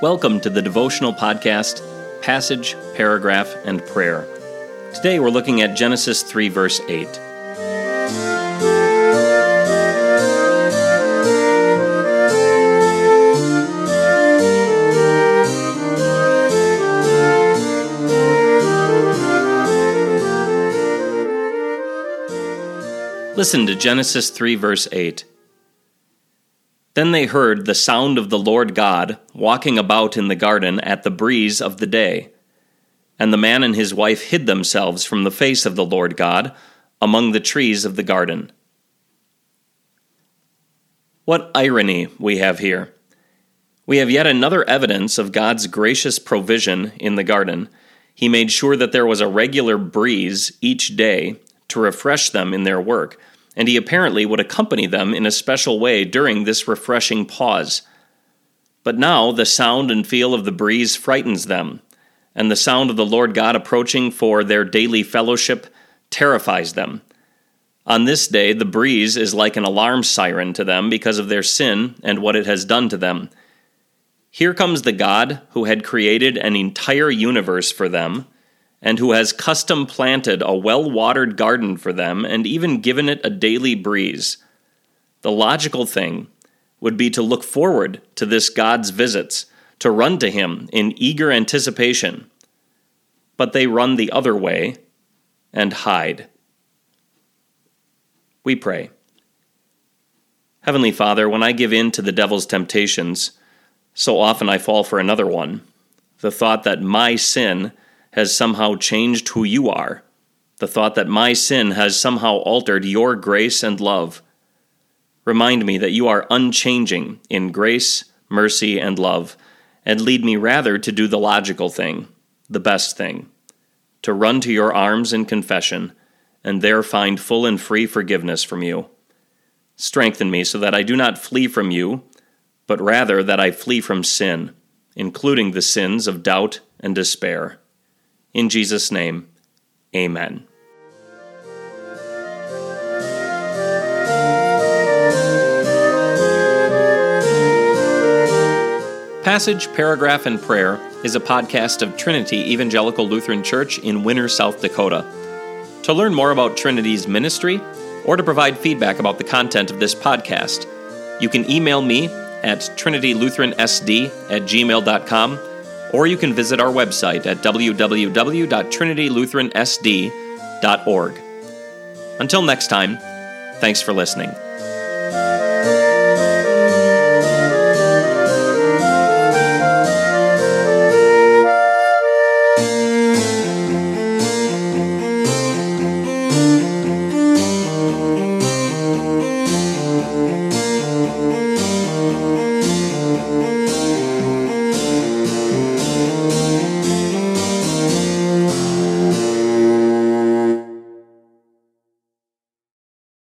Welcome to the devotional podcast, Passage, Paragraph, and Prayer. Today we're looking at Genesis 3, verse 8. Listen to Genesis 3, verse 8. Then they heard the sound of the Lord God walking about in the garden at the breeze of the day. And the man and his wife hid themselves from the face of the Lord God among the trees of the garden. What irony we have here! We have yet another evidence of God's gracious provision in the garden. He made sure that there was a regular breeze each day to refresh them in their work and he apparently would accompany them in a special way during this refreshing pause. But now the sound and feel of the breeze frightens them, and the sound of the Lord God approaching for their daily fellowship terrifies them. On this day, the breeze is like an alarm siren to them because of their sin and what it has done to them. Here comes the God who had created an entire universe for them and who has custom planted a well watered garden for them and even given it a daily breeze. The logical thing would be to look forward to this God's visits, to run to Him in eager anticipation. But they run the other way and hide. We pray. Heavenly Father, when I give in to the devil's temptations, so often I fall for another one the thought that my sin has somehow changed who you are, the thought that my sin has somehow altered your grace and love. Remind me that you are unchanging in grace, mercy, and love, and lead me rather to do the logical thing, the best thing, to run to your arms in confession, and there find full and free forgiveness from you. Strengthen me so that I do not flee from you, but rather that I flee from sin, including the sins of doubt and despair. In Jesus' name, amen. Passage, Paragraph, and Prayer is a podcast of Trinity Evangelical Lutheran Church in Winner, South Dakota. To learn more about Trinity's ministry or to provide feedback about the content of this podcast, you can email me at trinitylutheransd at gmail.com or you can visit our website at www.trinitylutheransd.org. Until next time, thanks for listening.